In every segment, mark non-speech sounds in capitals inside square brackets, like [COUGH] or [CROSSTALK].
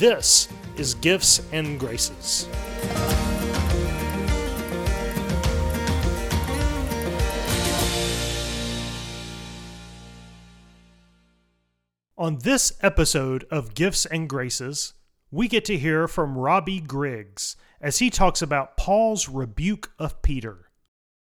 This is Gifts and Graces. On this episode of Gifts and Graces, we get to hear from Robbie Griggs as he talks about Paul's rebuke of Peter.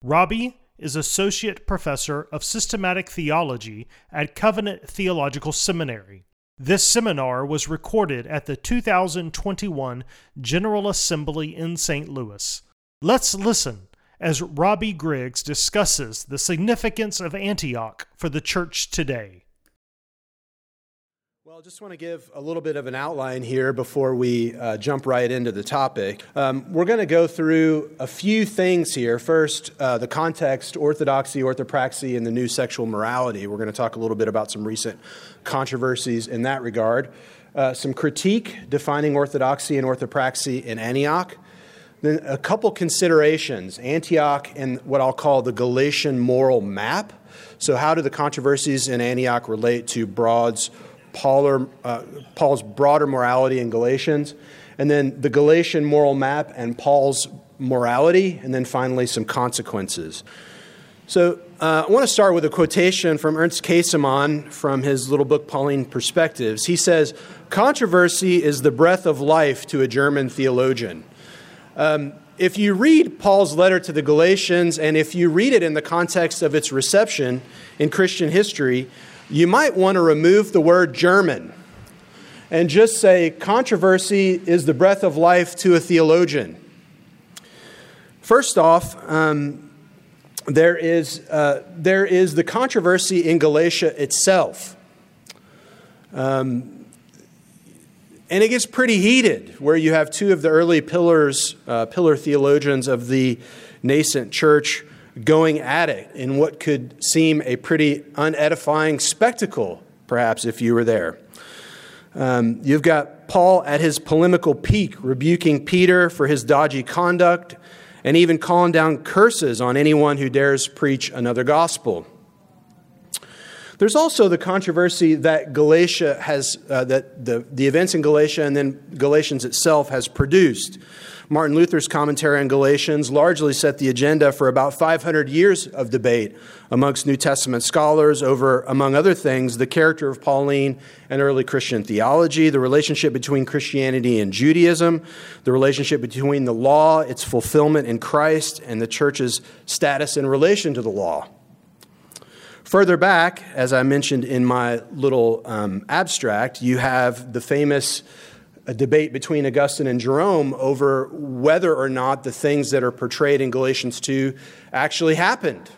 Robbie is Associate Professor of Systematic Theology at Covenant Theological Seminary. This seminar was recorded at the 2021 General Assembly in St. Louis. Let's listen as Robbie Griggs discusses the significance of Antioch for the church today. Well, I just want to give a little bit of an outline here before we uh, jump right into the topic. Um, we're going to go through a few things here. First, uh, the context, orthodoxy, orthopraxy, and the new sexual morality. We're going to talk a little bit about some recent controversies in that regard. Uh, some critique defining orthodoxy and orthopraxy in Antioch. Then a couple considerations Antioch and what I'll call the Galatian moral map. So, how do the controversies in Antioch relate to Broad's? Uh, Paul's broader morality in Galatians, and then the Galatian moral map and Paul's morality, and then finally some consequences. So uh, I want to start with a quotation from Ernst Käsemann from his little book, Pauline Perspectives. He says, Controversy is the breath of life to a German theologian. Um, if you read Paul's letter to the Galatians, and if you read it in the context of its reception in Christian history, you might want to remove the word German and just say controversy is the breath of life to a theologian. First off, um, there, is, uh, there is the controversy in Galatia itself. Um, and it gets pretty heated, where you have two of the early pillars, uh, pillar theologians of the nascent church going at it in what could seem a pretty unedifying spectacle, perhaps, if you were there. Um, you've got Paul at his polemical peak, rebuking Peter for his dodgy conduct and even calling down curses on anyone who dares preach another gospel. There's also the controversy that Galatia has, uh, that the, the events in Galatia and then Galatians itself has produced. Martin Luther's commentary on Galatians largely set the agenda for about 500 years of debate amongst New Testament scholars over, among other things, the character of Pauline and early Christian theology, the relationship between Christianity and Judaism, the relationship between the law, its fulfillment in Christ, and the church's status in relation to the law. Further back, as I mentioned in my little um, abstract, you have the famous a debate between Augustine and Jerome over whether or not the things that are portrayed in Galatians 2 actually happened.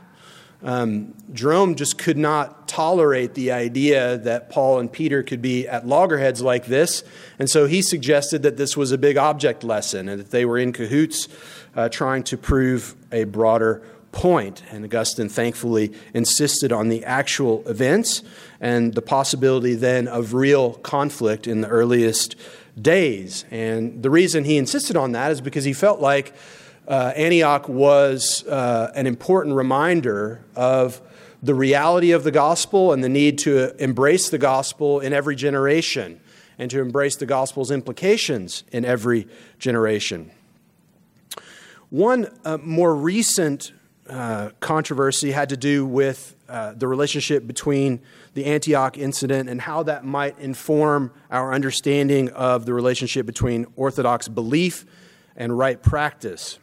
Um, Jerome just could not tolerate the idea that Paul and Peter could be at loggerheads like this, and so he suggested that this was a big object lesson and that they were in cahoots uh, trying to prove a broader point. And Augustine thankfully insisted on the actual events and the possibility then of real conflict in the earliest days. And the reason he insisted on that is because he felt like uh, Antioch was uh, an important reminder of the reality of the gospel and the need to embrace the gospel in every generation and to embrace the gospel's implications in every generation. One uh, more recent uh, controversy had to do with uh, the relationship between the Antioch incident and how that might inform our understanding of the relationship between Orthodox belief and right practice.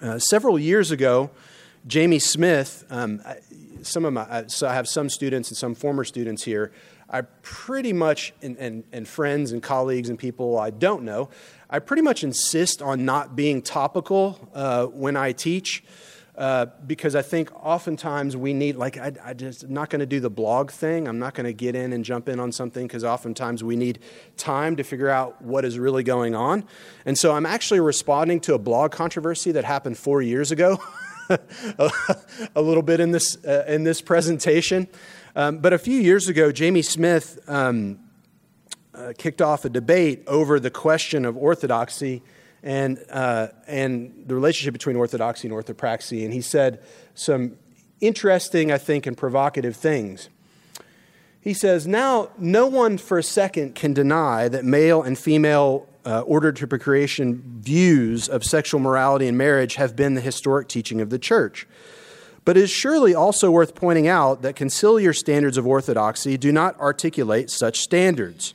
Uh, several years ago, Jamie Smith, um, some of my, so I have some students and some former students here. I pretty much, and, and, and friends and colleagues and people I don't know, I pretty much insist on not being topical uh, when I teach. Uh, because I think oftentimes we need, like, I, I just I'm not going to do the blog thing. I'm not going to get in and jump in on something because oftentimes we need time to figure out what is really going on. And so I'm actually responding to a blog controversy that happened four years ago, [LAUGHS] a, little bit in this uh, in this presentation. Um, but a few years ago, Jamie Smith um, uh, kicked off a debate over the question of orthodoxy and, uh, and the relationship between orthodoxy and orthopraxy. And he said some interesting, I think, and provocative things. He says, Now, no one for a second can deny that male and female uh, ordered to procreation views of sexual morality and marriage have been the historic teaching of the church. But it is surely also worth pointing out that conciliar standards of orthodoxy do not articulate such standards.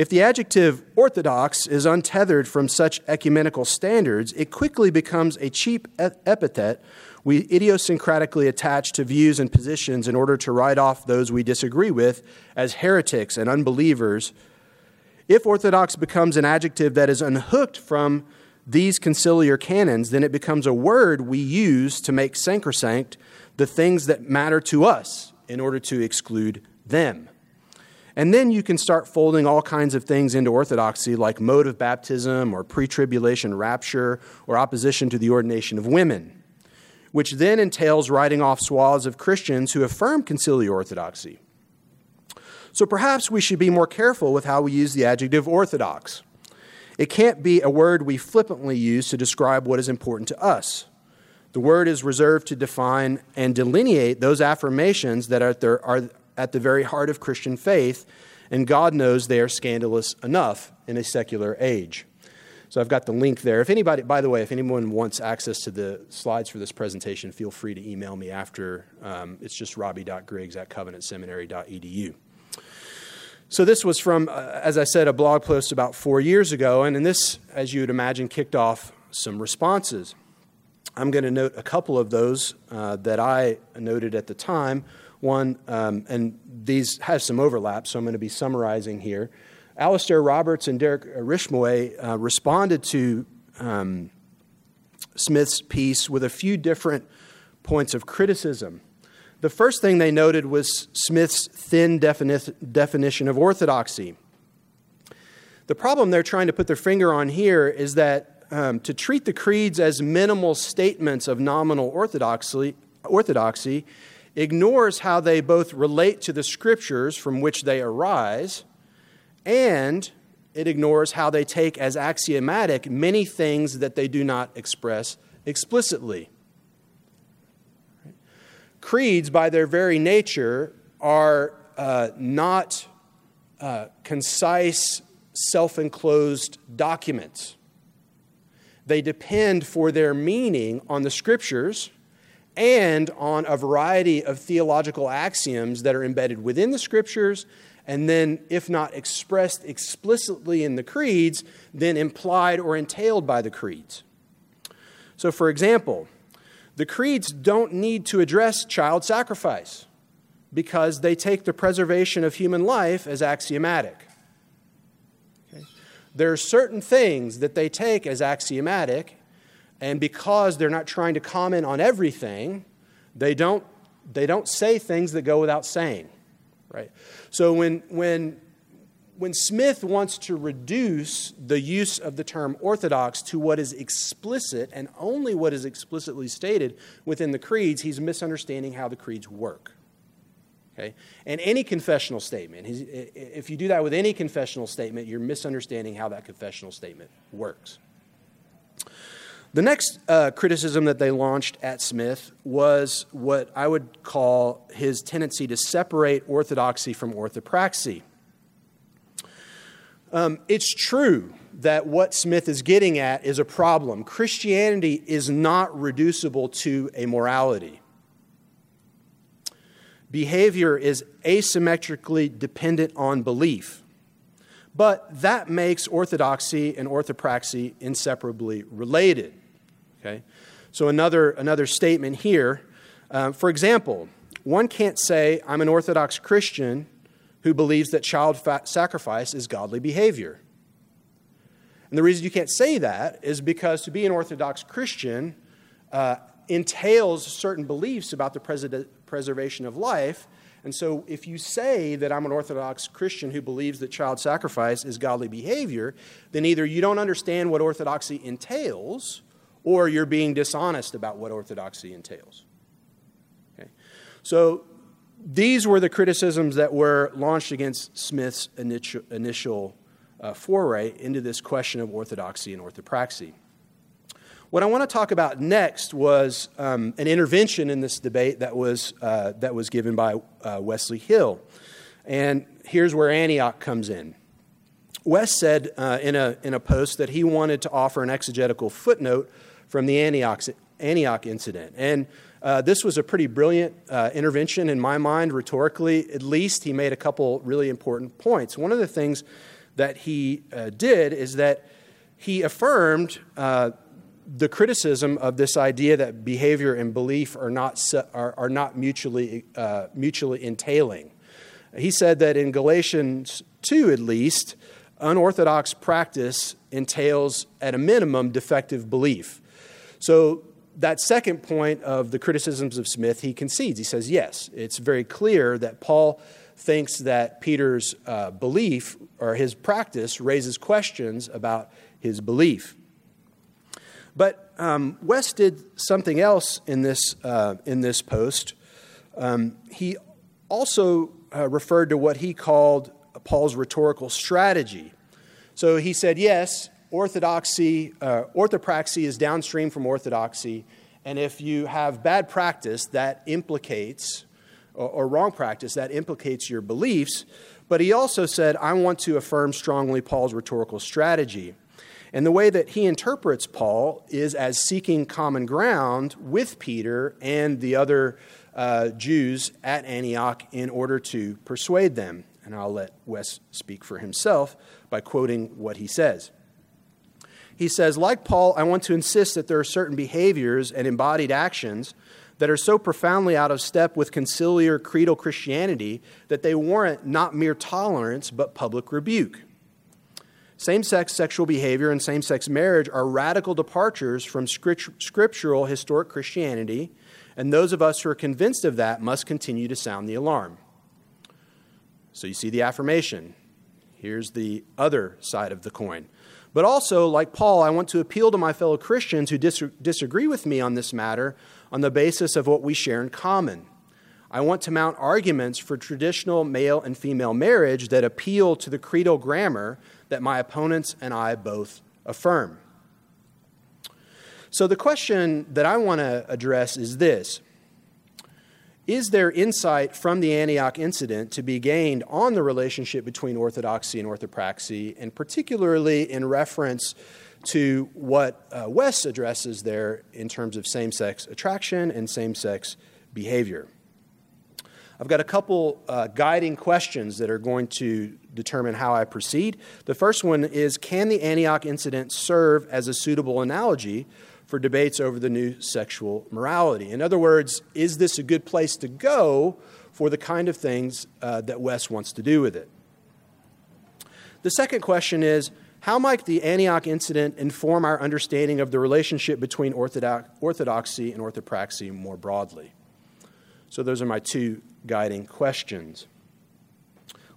If the adjective orthodox is untethered from such ecumenical standards, it quickly becomes a cheap epithet we idiosyncratically attach to views and positions in order to write off those we disagree with as heretics and unbelievers. If orthodox becomes an adjective that is unhooked from these conciliar canons, then it becomes a word we use to make sacrosanct the things that matter to us in order to exclude them. And then you can start folding all kinds of things into orthodoxy, like mode of baptism or pre tribulation rapture or opposition to the ordination of women, which then entails writing off swaths of Christians who affirm conciliar orthodoxy. So perhaps we should be more careful with how we use the adjective orthodox. It can't be a word we flippantly use to describe what is important to us. The word is reserved to define and delineate those affirmations that are, are, at the very heart of Christian faith, and God knows they are scandalous enough in a secular age. So I've got the link there. If anybody, by the way, if anyone wants access to the slides for this presentation, feel free to email me after. Um, it's just robbie.griggs at covenantseminary.edu. So this was from, uh, as I said, a blog post about four years ago, and in this, as you would imagine, kicked off some responses. I'm going to note a couple of those uh, that I noted at the time. One, um, and these have some overlap, so I'm going to be summarizing here. Alastair Roberts and Derek Rishmawy uh, responded to um, Smith's piece with a few different points of criticism. The first thing they noted was Smith's thin defini- definition of orthodoxy. The problem they're trying to put their finger on here is that um, to treat the creeds as minimal statements of nominal orthodoxy, orthodoxy ignores how they both relate to the scriptures from which they arise, and it ignores how they take as axiomatic many things that they do not express explicitly. Creeds, by their very nature, are uh, not uh, concise, self enclosed documents. They depend for their meaning on the scriptures and on a variety of theological axioms that are embedded within the scriptures, and then, if not expressed explicitly in the creeds, then implied or entailed by the creeds. So, for example, the creeds don't need to address child sacrifice because they take the preservation of human life as axiomatic. Okay? There are certain things that they take as axiomatic and because they're not trying to comment on everything, they don't, they don't say things that go without saying. Right? So when, when, when Smith wants to reduce the use of the term orthodox to what is explicit and only what is explicitly stated within the creeds, he's misunderstanding how the creeds work. Okay? And any confessional statement, if you do that with any confessional statement, you're misunderstanding how that confessional statement works. The next uh, criticism that they launched at Smith was what I would call his tendency to separate orthodoxy from orthopraxy. Um, it's true that what Smith is getting at is a problem. Christianity is not reducible to a morality. Behavior is asymmetrically dependent on belief. But that makes orthodoxy and orthopraxy inseparably related. Okay? So, another, another statement here. Uh, for example, one can't say, I'm an Orthodox Christian who believes that child sacrifice is godly behavior. And the reason you can't say that is because to be an Orthodox Christian uh, entails certain beliefs about the pres- preservation of life. And so, if you say that I'm an Orthodox Christian who believes that child sacrifice is godly behavior, then either you don't understand what Orthodoxy entails, or you're being dishonest about what Orthodoxy entails. Okay? So, these were the criticisms that were launched against Smith's initial, initial uh, foray into this question of orthodoxy and orthopraxy. What I want to talk about next was um, an intervention in this debate that was, uh, that was given by uh, Wesley Hill. And here's where Antioch comes in. Wes said uh, in, a, in a post that he wanted to offer an exegetical footnote from the Antioch, Antioch incident. And uh, this was a pretty brilliant uh, intervention in my mind, rhetorically at least. He made a couple really important points. One of the things that he uh, did is that he affirmed uh, the criticism of this idea that behavior and belief are not, are, are not mutually, uh, mutually entailing. He said that in Galatians 2, at least, unorthodox practice entails, at a minimum, defective belief. So, that second point of the criticisms of Smith, he concedes. He says, yes, it's very clear that Paul thinks that Peter's uh, belief or his practice raises questions about his belief. But um, Wes did something else in this, uh, in this post. Um, he also uh, referred to what he called Paul's rhetorical strategy. So he said, yes, orthodoxy, uh, orthopraxy is downstream from orthodoxy, and if you have bad practice, that implicates or, or wrong practice, that implicates your beliefs. But he also said, I want to affirm strongly Paul's rhetorical strategy. And the way that he interprets Paul is as seeking common ground with Peter and the other uh, Jews at Antioch in order to persuade them. And I'll let Wes speak for himself by quoting what he says. He says, like Paul, I want to insist that there are certain behaviors and embodied actions that are so profoundly out of step with conciliar creedal Christianity that they warrant not mere tolerance but public rebuke. Same sex sexual behavior and same sex marriage are radical departures from scriptural historic Christianity, and those of us who are convinced of that must continue to sound the alarm. So you see the affirmation. Here's the other side of the coin. But also, like Paul, I want to appeal to my fellow Christians who dis- disagree with me on this matter on the basis of what we share in common. I want to mount arguments for traditional male and female marriage that appeal to the creedal grammar that my opponents and I both affirm. So, the question that I want to address is this Is there insight from the Antioch incident to be gained on the relationship between orthodoxy and orthopraxy, and particularly in reference to what uh, Wes addresses there in terms of same sex attraction and same sex behavior. I've got a couple uh, guiding questions that are going to determine how I proceed. The first one is Can the Antioch incident serve as a suitable analogy for debates over the new sexual morality? In other words, is this a good place to go for the kind of things uh, that Wes wants to do with it? The second question is how might the Antioch incident inform our understanding of the relationship between orthodoxy and orthopraxy more broadly? So, those are my two guiding questions.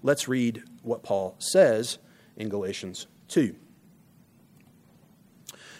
Let's read what Paul says in Galatians 2.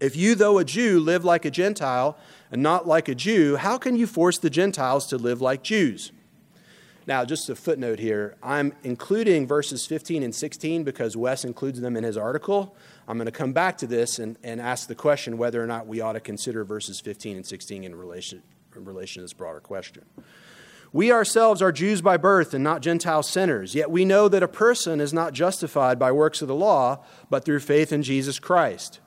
If you, though a Jew, live like a Gentile and not like a Jew, how can you force the Gentiles to live like Jews? Now, just a footnote here. I'm including verses 15 and 16 because Wes includes them in his article. I'm going to come back to this and, and ask the question whether or not we ought to consider verses 15 and 16 in relation, in relation to this broader question. We ourselves are Jews by birth and not Gentile sinners, yet we know that a person is not justified by works of the law, but through faith in Jesus Christ.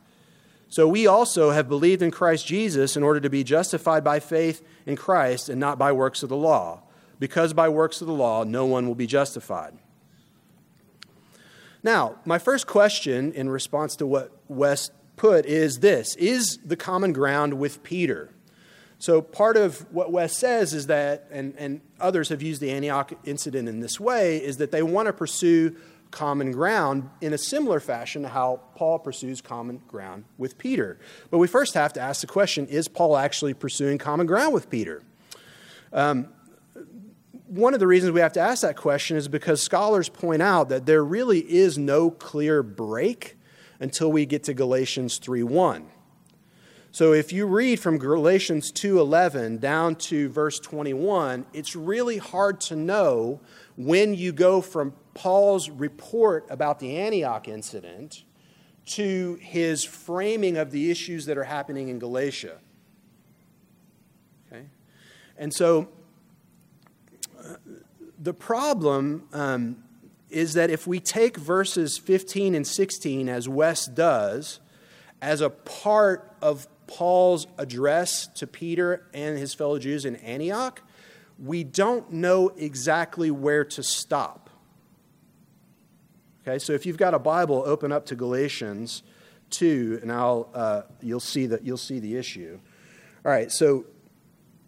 So we also have believed in Christ Jesus in order to be justified by faith in Christ and not by works of the law because by works of the law no one will be justified. Now, my first question in response to what Wes put is this Is the common ground with Peter? So, part of what Wes says is that, and, and others have used the Antioch incident in this way, is that they want to pursue common ground in a similar fashion to how Paul pursues common ground with Peter. But we first have to ask the question is Paul actually pursuing common ground with Peter? Um, one of the reasons we have to ask that question is because scholars point out that there really is no clear break until we get to Galatians 3:1. So if you read from Galatians 2:11 down to verse 21, it's really hard to know when you go from Paul's report about the Antioch incident to his framing of the issues that are happening in Galatia. Okay? And so the problem um, is that if we take verses 15 and 16, as Wes does, as a part of Paul's address to Peter and his fellow Jews in Antioch, we don't know exactly where to stop. Okay, so if you've got a Bible, open up to Galatians 2, and I'll, uh, you'll, see that, you'll see the issue. All right, so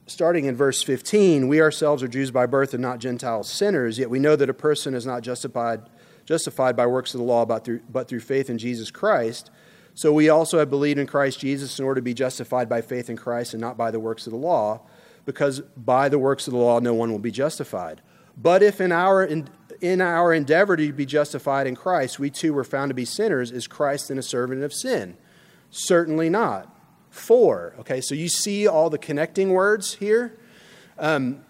starting in verse 15, we ourselves are Jews by birth and not Gentile sinners, yet we know that a person is not justified, justified by works of the law, but through, but through faith in Jesus Christ. So we also have believed in Christ Jesus in order to be justified by faith in Christ and not by the works of the law, because by the works of the law no one will be justified. But if in our, in, in our endeavor to be justified in Christ, we too were found to be sinners, is Christ then a servant of sin? Certainly not for. Okay, so you see all the connecting words here. Um,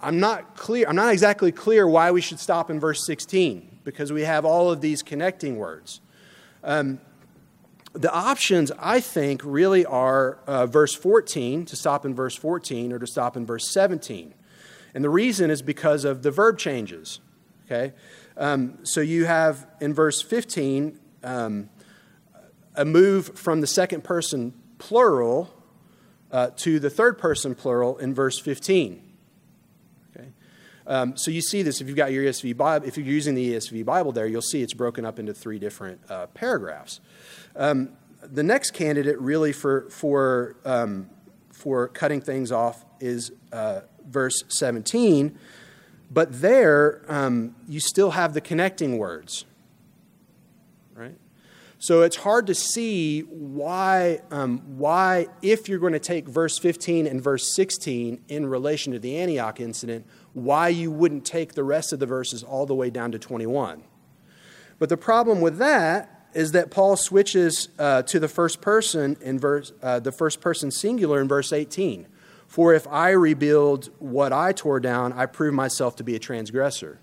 I'm not clear, I'm not exactly clear why we should stop in verse 16 because we have all of these connecting words. Um, the options, I think, really are uh, verse 14, to stop in verse 14, or to stop in verse 17. And the reason is because of the verb changes. Okay? Um, so you have in verse 15 um, a move from the second person plural uh, to the third person plural in verse 15. Okay? Um, so you see this if you've got your ESV Bible, if you're using the ESV Bible there, you'll see it's broken up into three different uh, paragraphs. Um, the next candidate, really, for, for, um, for cutting things off is uh, verse 17. But there, um, you still have the connecting words. Right? So it's hard to see why, um, why, if you're going to take verse 15 and verse 16 in relation to the Antioch incident, why you wouldn't take the rest of the verses all the way down to 21. But the problem with that is that Paul switches uh, to the first person in verse, uh, the first person singular in verse 18. For if I rebuild what I tore down, I prove myself to be a transgressor.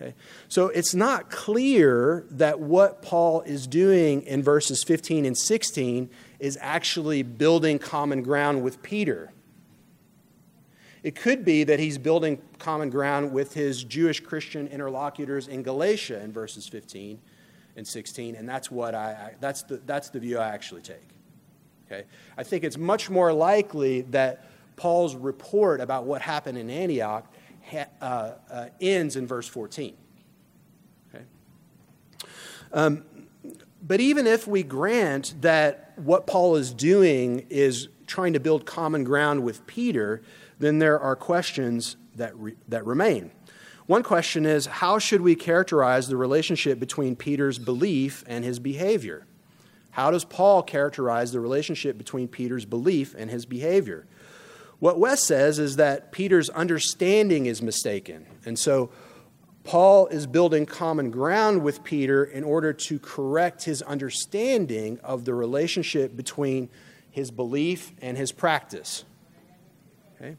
Okay? So it's not clear that what Paul is doing in verses 15 and 16 is actually building common ground with Peter. It could be that he's building common ground with his Jewish Christian interlocutors in Galatia in verses 15 and 16, and that's what I, that's the that's the view I actually take. Okay? I think it's much more likely that Paul's report about what happened in Antioch ha, uh, uh, ends in verse 14. Okay? Um, but even if we grant that what Paul is doing is trying to build common ground with Peter, then there are questions that, re- that remain. One question is how should we characterize the relationship between Peter's belief and his behavior? How does Paul characterize the relationship between Peter's belief and his behavior? What Wes says is that Peter's understanding is mistaken. And so Paul is building common ground with Peter in order to correct his understanding of the relationship between his belief and his practice. Okay?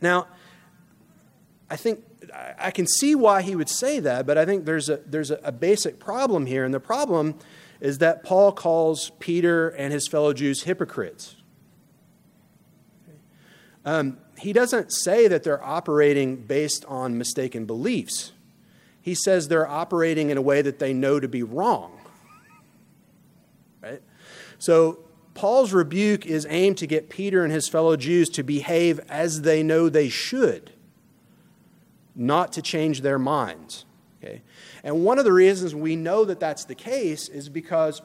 Now, I think I can see why he would say that, but I think there's a, there's a basic problem here. And the problem is that Paul calls Peter and his fellow Jews hypocrites. Um, he doesn't say that they're operating based on mistaken beliefs. He says they're operating in a way that they know to be wrong. Right? So, Paul's rebuke is aimed to get Peter and his fellow Jews to behave as they know they should, not to change their minds. And one of the reasons we know that that's the case is because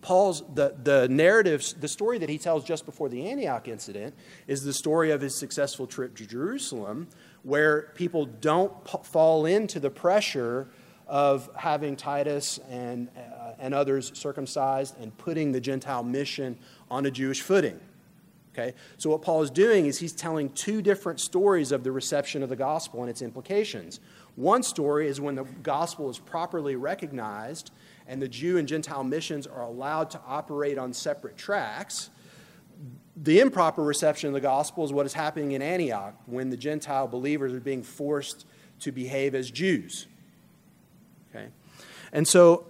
Paul's the, the narrative, the story that he tells just before the Antioch incident is the story of his successful trip to Jerusalem, where people don't p- fall into the pressure of having Titus and, uh, and others circumcised and putting the Gentile mission on a Jewish footing. Okay? So, what Paul is doing is he's telling two different stories of the reception of the gospel and its implications. One story is when the gospel is properly recognized and the Jew and Gentile missions are allowed to operate on separate tracks. The improper reception of the gospel is what is happening in Antioch when the Gentile believers are being forced to behave as Jews. Okay? And so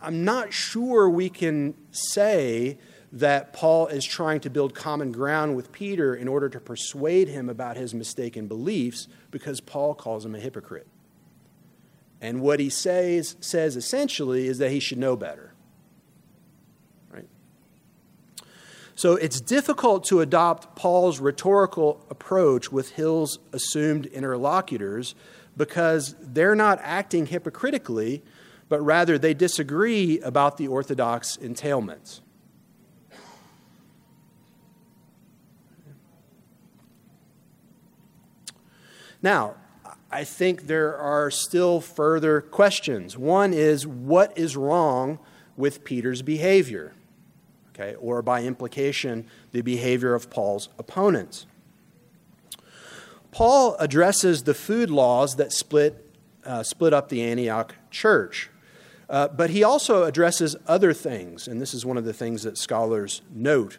I'm not sure we can say that Paul is trying to build common ground with Peter in order to persuade him about his mistaken beliefs because Paul calls him a hypocrite. And what he says, says essentially is that he should know better. Right? So it's difficult to adopt Paul's rhetorical approach with Hill's assumed interlocutors because they're not acting hypocritically, but rather they disagree about the orthodox entailments. Now, I think there are still further questions. One is what is wrong with Peter's behavior? Okay, or by implication, the behavior of Paul's opponents. Paul addresses the food laws that split, uh, split up the Antioch church. Uh, but he also addresses other things, and this is one of the things that scholars note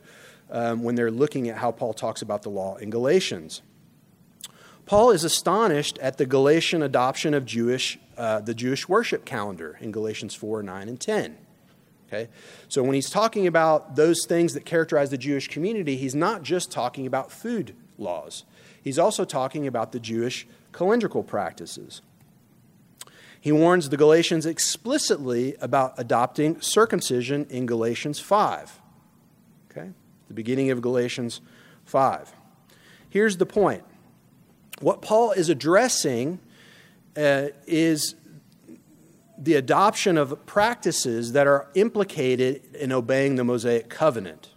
um, when they're looking at how Paul talks about the law in Galatians. Paul is astonished at the Galatian adoption of Jewish, uh, the Jewish worship calendar in Galatians 4, 9, and 10. Okay? So when he's talking about those things that characterize the Jewish community, he's not just talking about food laws. He's also talking about the Jewish calendrical practices. He warns the Galatians explicitly about adopting circumcision in Galatians 5. Okay? The beginning of Galatians 5. Here's the point what Paul is addressing uh, is the adoption of practices that are implicated in obeying the Mosaic covenant.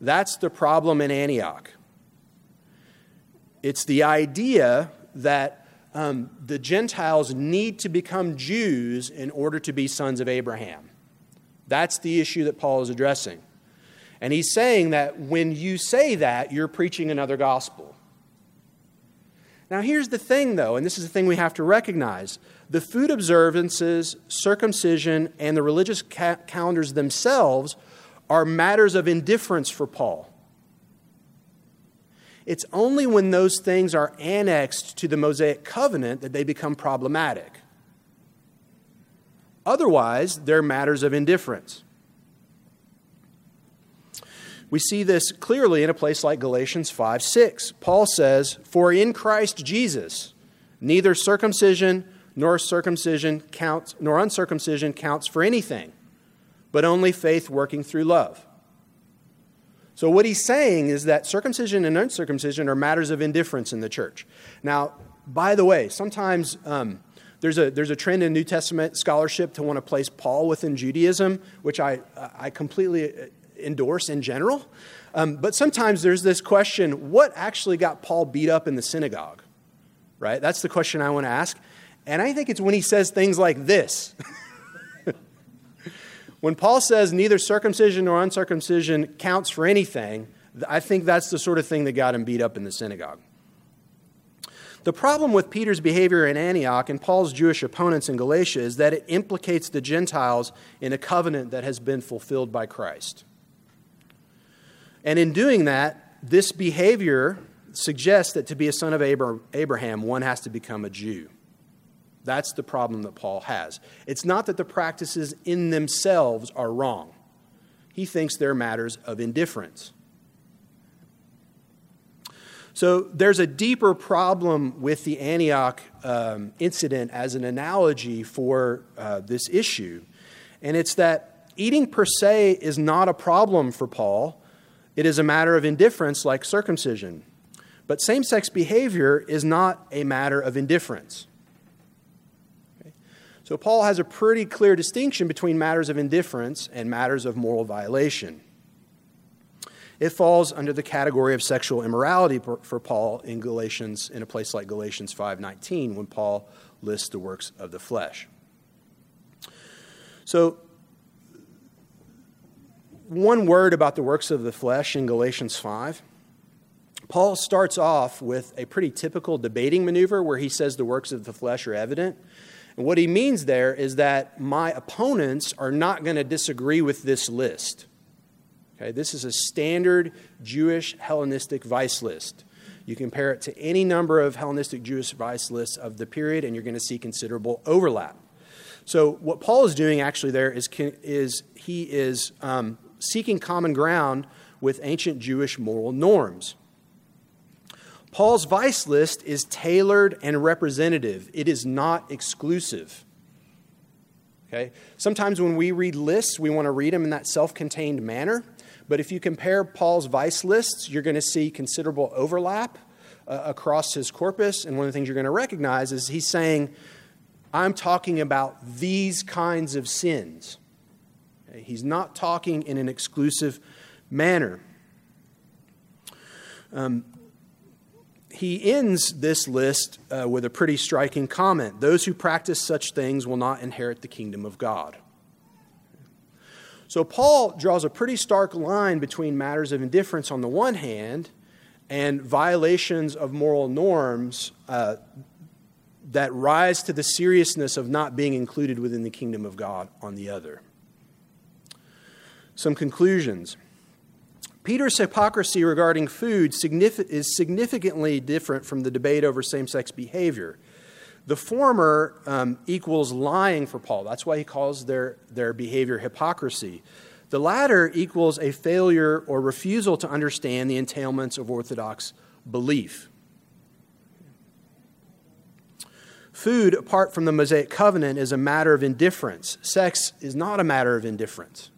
That's the problem in Antioch. It's the idea that um, the Gentiles need to become Jews in order to be sons of Abraham. That's the issue that Paul is addressing. And he's saying that when you say that, you're preaching another gospel. Now, here's the thing, though, and this is the thing we have to recognize the food observances, circumcision, and the religious ca- calendars themselves are matters of indifference for Paul. It's only when those things are annexed to the Mosaic covenant that they become problematic. Otherwise, they're matters of indifference. We see this clearly in a place like Galatians 5 6. Paul says, For in Christ Jesus, neither circumcision nor circumcision counts, nor uncircumcision counts for anything, but only faith working through love. So, what he's saying is that circumcision and uncircumcision are matters of indifference in the church. Now, by the way, sometimes um, there's, a, there's a trend in New Testament scholarship to want to place Paul within Judaism, which I, I completely endorse in general. Um, but sometimes there's this question what actually got Paul beat up in the synagogue? Right? That's the question I want to ask. And I think it's when he says things like this. [LAUGHS] when Paul says neither circumcision nor uncircumcision counts for anything, I think that's the sort of thing that got him beat up in the synagogue. The problem with Peter's behavior in Antioch and Paul's Jewish opponents in Galatia is that it implicates the Gentiles in a covenant that has been fulfilled by Christ. And in doing that, this behavior suggests that to be a son of Abraham, one has to become a Jew. That's the problem that Paul has. It's not that the practices in themselves are wrong, he thinks they're matters of indifference. So there's a deeper problem with the Antioch um, incident as an analogy for uh, this issue. And it's that eating per se is not a problem for Paul, it is a matter of indifference like circumcision. But same sex behavior is not a matter of indifference. Okay? So Paul has a pretty clear distinction between matters of indifference and matters of moral violation. It falls under the category of sexual immorality for Paul in Galatians, in a place like Galatians 5:19, when Paul lists the works of the flesh. So, one word about the works of the flesh in Galatians 5. Paul starts off with a pretty typical debating maneuver where he says the works of the flesh are evident. And what he means there is that my opponents are not going to disagree with this list. Okay, this is a standard Jewish Hellenistic vice list. You compare it to any number of Hellenistic Jewish vice lists of the period, and you're going to see considerable overlap. So, what Paul is doing actually there is, is he is um, seeking common ground with ancient Jewish moral norms. Paul's vice list is tailored and representative, it is not exclusive. Okay? Sometimes when we read lists, we want to read them in that self contained manner. But if you compare Paul's vice lists, you're going to see considerable overlap uh, across his corpus. And one of the things you're going to recognize is he's saying, I'm talking about these kinds of sins. He's not talking in an exclusive manner. Um, he ends this list uh, with a pretty striking comment Those who practice such things will not inherit the kingdom of God. So Paul draws a pretty stark line between matters of indifference on the one hand and violations of moral norms uh, that rise to the seriousness of not being included within the kingdom of God on the other. Some conclusions. Peter's hypocrisy regarding food is significantly different from the debate over same sex behavior. The former um, equals lying for Paul. That's why he calls their, their behavior hypocrisy. The latter equals a failure or refusal to understand the entailments of Orthodox belief. Food, apart from the Mosaic covenant, is a matter of indifference. Sex is not a matter of indifference.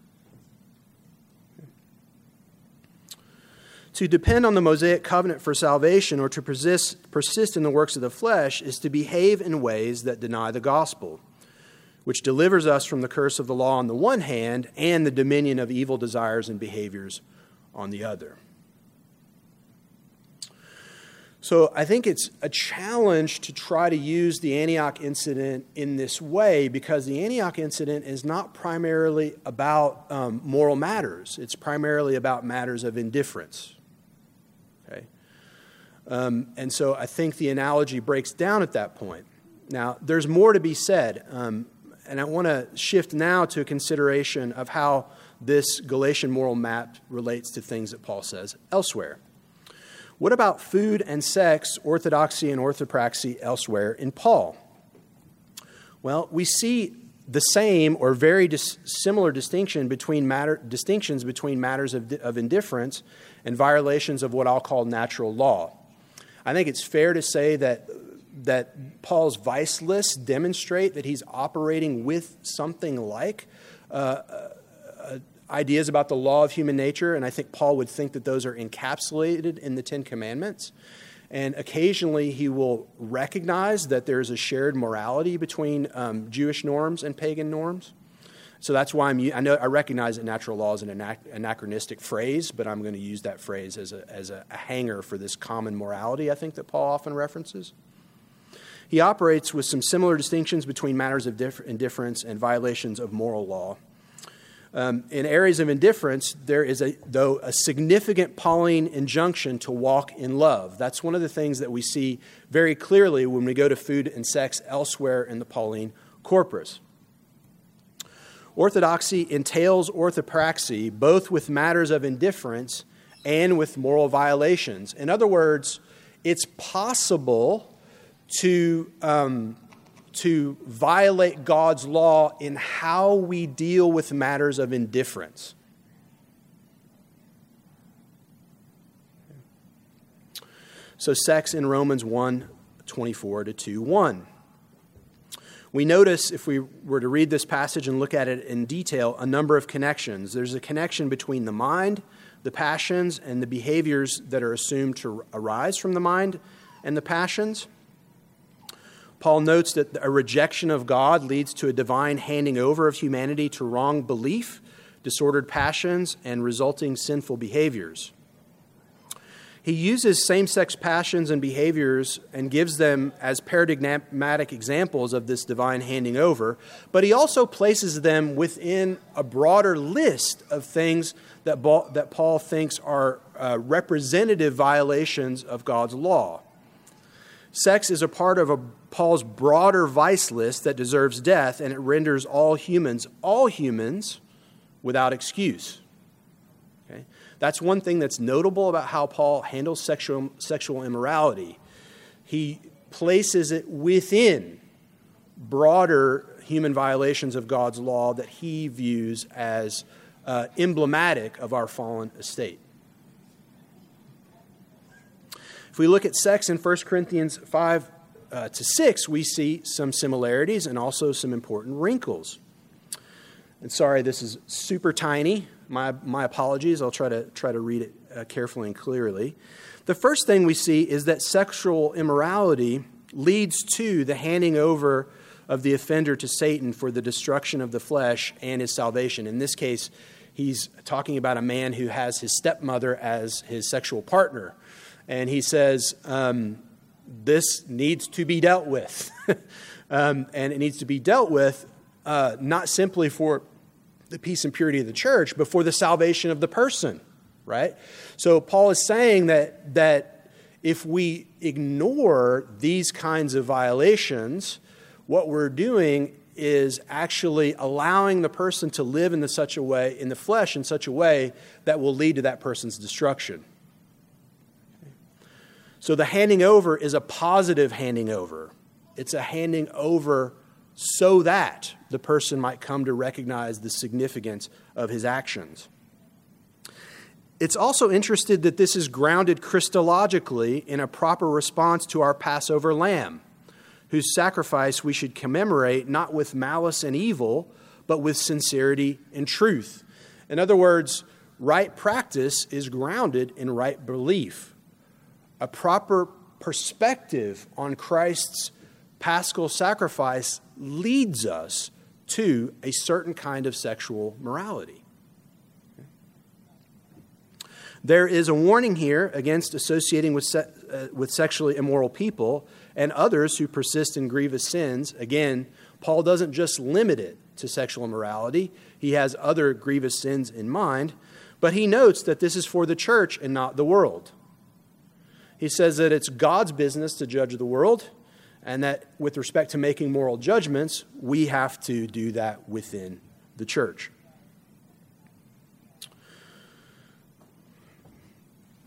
To depend on the Mosaic covenant for salvation or to persist, persist in the works of the flesh is to behave in ways that deny the gospel, which delivers us from the curse of the law on the one hand and the dominion of evil desires and behaviors on the other. So I think it's a challenge to try to use the Antioch incident in this way because the Antioch incident is not primarily about um, moral matters, it's primarily about matters of indifference. Um, and so I think the analogy breaks down at that point. Now, there's more to be said, um, and I want to shift now to a consideration of how this Galatian moral map relates to things that Paul says elsewhere. What about food and sex, orthodoxy and orthopraxy elsewhere in Paul? Well, we see the same or very dis- similar distinction between matter, distinctions between matters of, of indifference and violations of what I'll call natural law. I think it's fair to say that, that Paul's vice lists demonstrate that he's operating with something like uh, uh, uh, ideas about the law of human nature, and I think Paul would think that those are encapsulated in the Ten Commandments. And occasionally he will recognize that there's a shared morality between um, Jewish norms and pagan norms. So that's why I'm, I know I recognize that natural law is an anachronistic phrase, but I'm going to use that phrase as a, as a hanger for this common morality I think that Paul often references. He operates with some similar distinctions between matters of indifference and violations of moral law. Um, in areas of indifference, there is, a, though, a significant Pauline injunction to walk in love. That's one of the things that we see very clearly when we go to food and sex elsewhere in the Pauline corpus. Orthodoxy entails orthopraxy both with matters of indifference and with moral violations. In other words, it's possible to um, to violate God's law in how we deal with matters of indifference. So, sex in Romans 1 24 to 2 1. We notice, if we were to read this passage and look at it in detail, a number of connections. There's a connection between the mind, the passions, and the behaviors that are assumed to arise from the mind and the passions. Paul notes that a rejection of God leads to a divine handing over of humanity to wrong belief, disordered passions, and resulting sinful behaviors. He uses same sex passions and behaviors and gives them as paradigmatic examples of this divine handing over, but he also places them within a broader list of things that, that Paul thinks are uh, representative violations of God's law. Sex is a part of a, Paul's broader vice list that deserves death, and it renders all humans, all humans, without excuse. That's one thing that's notable about how Paul handles sexual, sexual immorality. He places it within broader human violations of God's law that he views as uh, emblematic of our fallen estate. If we look at sex in 1 Corinthians 5 uh, to 6, we see some similarities and also some important wrinkles. And sorry, this is super tiny. My, my apologies. I'll try to, try to read it uh, carefully and clearly. The first thing we see is that sexual immorality leads to the handing over of the offender to Satan for the destruction of the flesh and his salvation. In this case, he's talking about a man who has his stepmother as his sexual partner and he says, um, This needs to be dealt with. [LAUGHS] um, and it needs to be dealt with uh, not simply for the peace and purity of the church, but for the salvation of the person, right? So Paul is saying that, that if we ignore these kinds of violations, what we're doing is actually allowing the person to live in the, such a way in the flesh in such a way that will lead to that person's destruction so the handing over is a positive handing over. It's a handing over so that the person might come to recognize the significance of his actions. It's also interested that this is grounded Christologically in a proper response to our Passover lamb, whose sacrifice we should commemorate not with malice and evil, but with sincerity and truth. In other words, right practice is grounded in right belief a proper perspective on Christ's paschal sacrifice leads us to a certain kind of sexual morality. There is a warning here against associating with, se- uh, with sexually immoral people and others who persist in grievous sins. Again, Paul doesn't just limit it to sexual immorality, he has other grievous sins in mind, but he notes that this is for the church and not the world. He says that it's God's business to judge the world, and that with respect to making moral judgments, we have to do that within the church.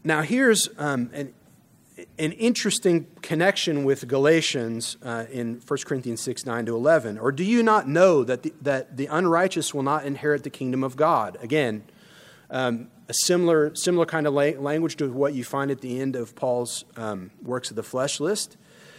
Now, here's um, an, an interesting connection with Galatians uh, in 1 Corinthians 6 9 to 11. Or do you not know that the, that the unrighteous will not inherit the kingdom of God? Again, um, a similar, similar kind of la- language to what you find at the end of Paul's um, works of the flesh list.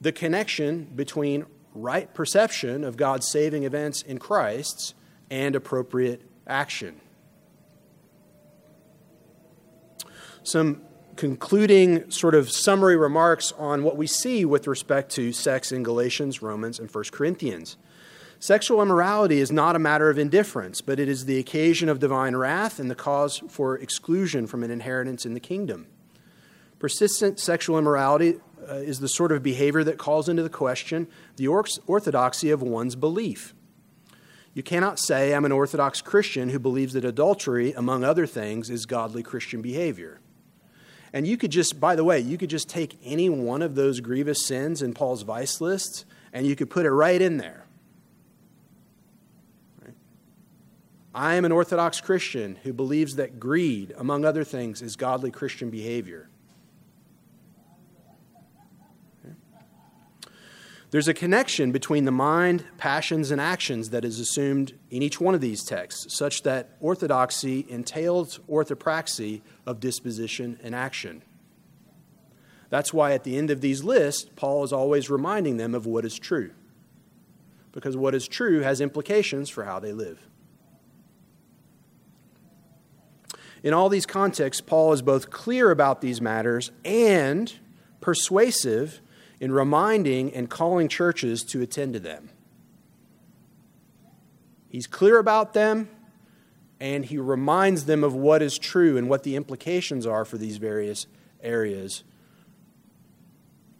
the connection between right perception of God's saving events in Christ's and appropriate action. some concluding sort of summary remarks on what we see with respect to sex in Galatians, Romans, and 1 Corinthians. Sexual immorality is not a matter of indifference, but it is the occasion of divine wrath and the cause for exclusion from an inheritance in the kingdom. Persistent sexual immorality uh, is the sort of behavior that calls into the question the orthodoxy of one's belief. You cannot say, I'm an Orthodox Christian who believes that adultery, among other things, is godly Christian behavior. And you could just, by the way, you could just take any one of those grievous sins in Paul's vice list and you could put it right in there. I am an Orthodox Christian who believes that greed, among other things, is godly Christian behavior. There's a connection between the mind, passions, and actions that is assumed in each one of these texts, such that orthodoxy entails orthopraxy of disposition and action. That's why at the end of these lists, Paul is always reminding them of what is true, because what is true has implications for how they live. In all these contexts, Paul is both clear about these matters and persuasive in reminding and calling churches to attend to them. He's clear about them, and he reminds them of what is true and what the implications are for these various areas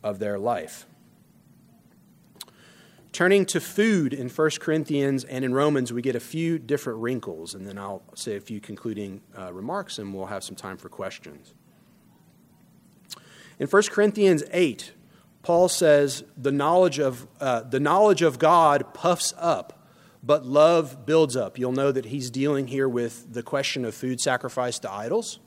of their life. Turning to food in 1 Corinthians and in Romans, we get a few different wrinkles, and then I'll say a few concluding uh, remarks, and we'll have some time for questions. In 1 Corinthians 8, Paul says the knowledge of, uh, the knowledge of God puffs up, but love builds up. You'll know that he's dealing here with the question of food sacrificed to idols.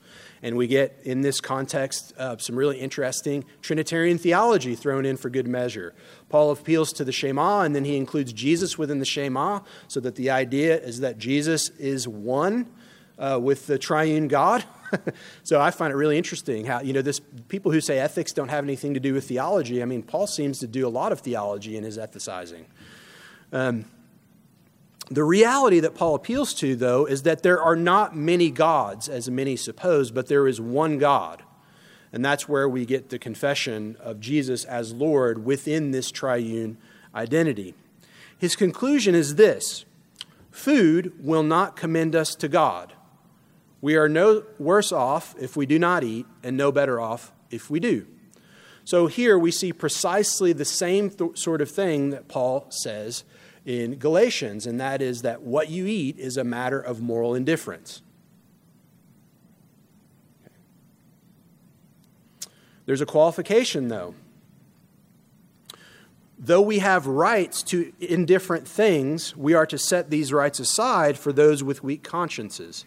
And we get in this context uh, some really interesting Trinitarian theology thrown in for good measure. Paul appeals to the Shema, and then he includes Jesus within the Shema, so that the idea is that Jesus is one uh, with the triune God. [LAUGHS] [LAUGHS] so I find it really interesting how, you know, this people who say ethics don't have anything to do with theology. I mean, Paul seems to do a lot of theology in his ethicizing. Um, the reality that Paul appeals to, though, is that there are not many gods, as many suppose, but there is one God. And that's where we get the confession of Jesus as Lord within this triune identity. His conclusion is this food will not commend us to God. We are no worse off if we do not eat, and no better off if we do. So here we see precisely the same th- sort of thing that Paul says in Galatians, and that is that what you eat is a matter of moral indifference. There's a qualification, though. Though we have rights to indifferent things, we are to set these rights aside for those with weak consciences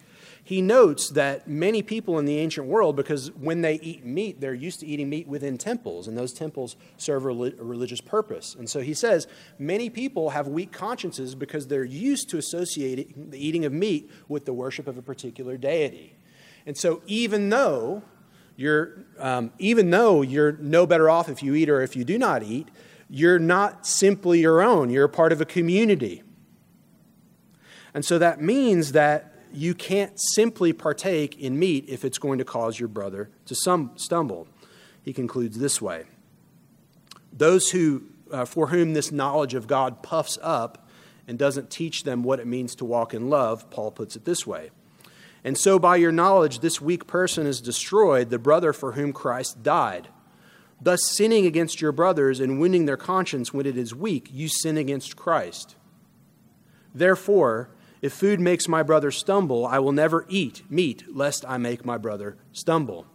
he notes that many people in the ancient world, because when they eat meat, they're used to eating meat within temples, and those temples serve a religious purpose. And so he says many people have weak consciences because they're used to associating the eating of meat with the worship of a particular deity. And so even though you're, um, even though you're no better off if you eat or if you do not eat, you're not simply your own. You're a part of a community. And so that means that you can't simply partake in meat if it's going to cause your brother to some stumble. He concludes this way Those who, uh, for whom this knowledge of God puffs up and doesn't teach them what it means to walk in love, Paul puts it this way. And so, by your knowledge, this weak person is destroyed, the brother for whom Christ died. Thus, sinning against your brothers and wounding their conscience when it is weak, you sin against Christ. Therefore, if food makes my brother stumble, I will never eat meat, lest I make my brother stumble.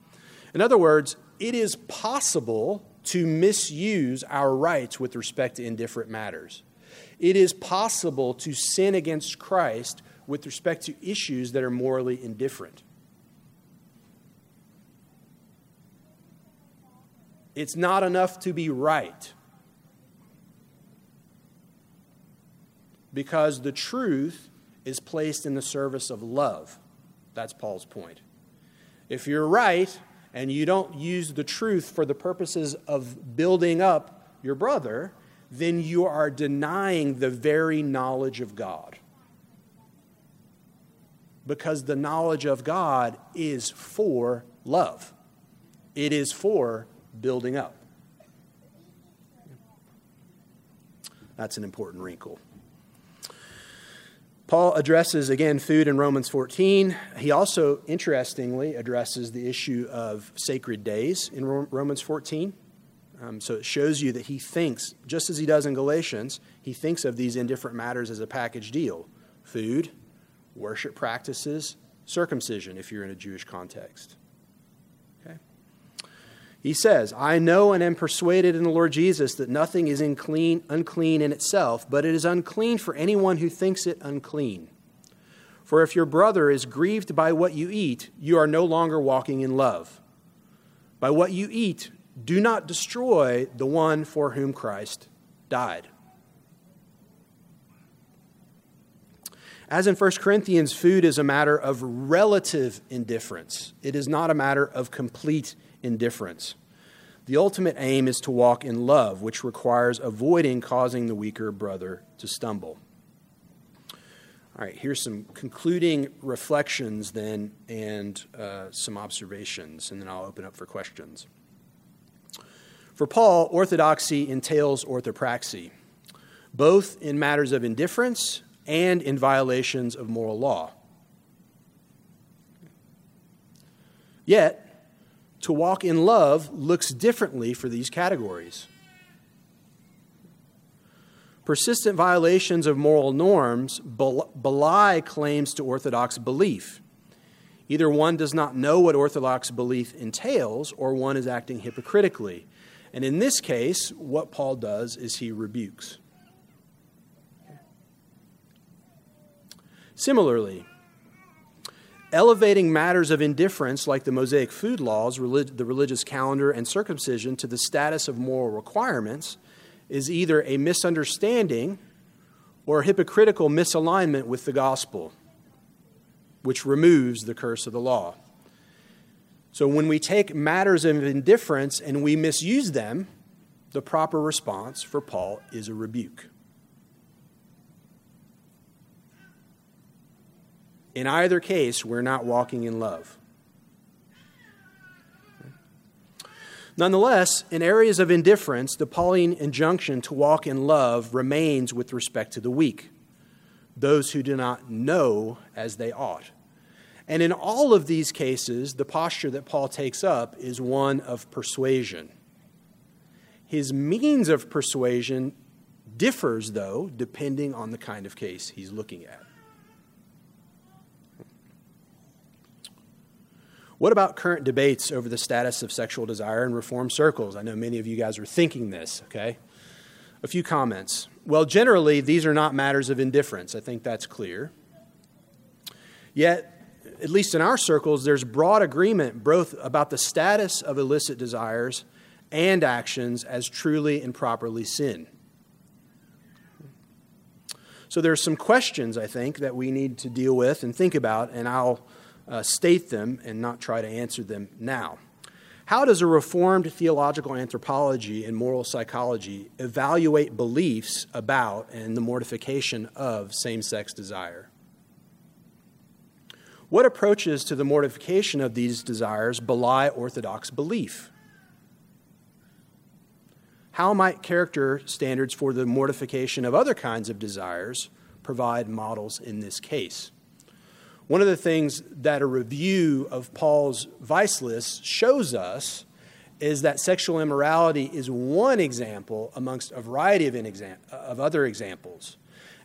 In other words, it is possible to misuse our rights with respect to indifferent matters. It is possible to sin against Christ with respect to issues that are morally indifferent. It's not enough to be right. Because the truth is placed in the service of love. That's Paul's point. If you're right and you don't use the truth for the purposes of building up your brother, then you are denying the very knowledge of God. Because the knowledge of God is for love, it is for building up. That's an important wrinkle. Paul addresses again food in Romans 14. He also, interestingly, addresses the issue of sacred days in Romans 14. Um, so it shows you that he thinks, just as he does in Galatians, he thinks of these indifferent matters as a package deal food, worship practices, circumcision, if you're in a Jewish context. He says, I know and am persuaded in the Lord Jesus that nothing is unclean, unclean in itself, but it is unclean for anyone who thinks it unclean. For if your brother is grieved by what you eat, you are no longer walking in love. By what you eat, do not destroy the one for whom Christ died. As in 1 Corinthians, food is a matter of relative indifference, it is not a matter of complete indifference. The ultimate aim is to walk in love, which requires avoiding causing the weaker brother to stumble. All right, here's some concluding reflections then and uh, some observations, and then I'll open up for questions. For Paul, orthodoxy entails orthopraxy, both in matters of indifference and in violations of moral law. Yet, to walk in love looks differently for these categories. Persistent violations of moral norms belie claims to orthodox belief. Either one does not know what orthodox belief entails, or one is acting hypocritically. And in this case, what Paul does is he rebukes. Similarly, elevating matters of indifference like the Mosaic food laws, relig- the religious calendar, and circumcision to the status of moral requirements is either a misunderstanding or a hypocritical misalignment with the gospel, which removes the curse of the law. So when we take matters of indifference and we misuse them, the proper response for Paul is a rebuke. In either case, we're not walking in love. Nonetheless, in areas of indifference, the Pauline injunction to walk in love remains with respect to the weak, those who do not know as they ought. And in all of these cases, the posture that Paul takes up is one of persuasion. His means of persuasion differs, though, depending on the kind of case he's looking at. What about current debates over the status of sexual desire in reform circles? I know many of you guys are thinking this, okay? A few comments. Well, generally, these are not matters of indifference. I think that's clear. Yet, at least in our circles, there's broad agreement both about the status of illicit desires and actions as truly and properly sin. So there are some questions, I think, that we need to deal with and think about, and I'll uh, state them and not try to answer them now. How does a reformed theological anthropology and moral psychology evaluate beliefs about and the mortification of same sex desire? What approaches to the mortification of these desires belie orthodox belief? How might character standards for the mortification of other kinds of desires provide models in this case? One of the things that a review of Paul's vice list shows us is that sexual immorality is one example amongst a variety of, of other examples.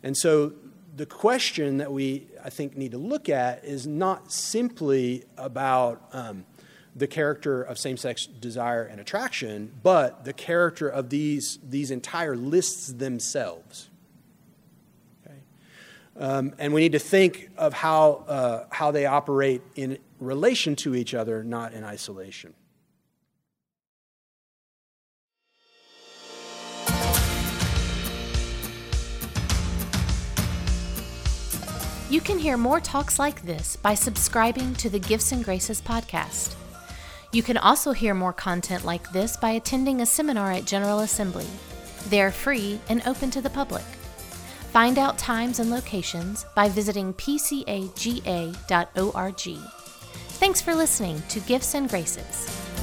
And so the question that we, I think, need to look at is not simply about um, the character of same sex desire and attraction, but the character of these, these entire lists themselves. Um, and we need to think of how, uh, how they operate in relation to each other, not in isolation. You can hear more talks like this by subscribing to the Gifts and Graces podcast. You can also hear more content like this by attending a seminar at General Assembly. They are free and open to the public. Find out times and locations by visiting pcaga.org. Thanks for listening to Gifts and Graces.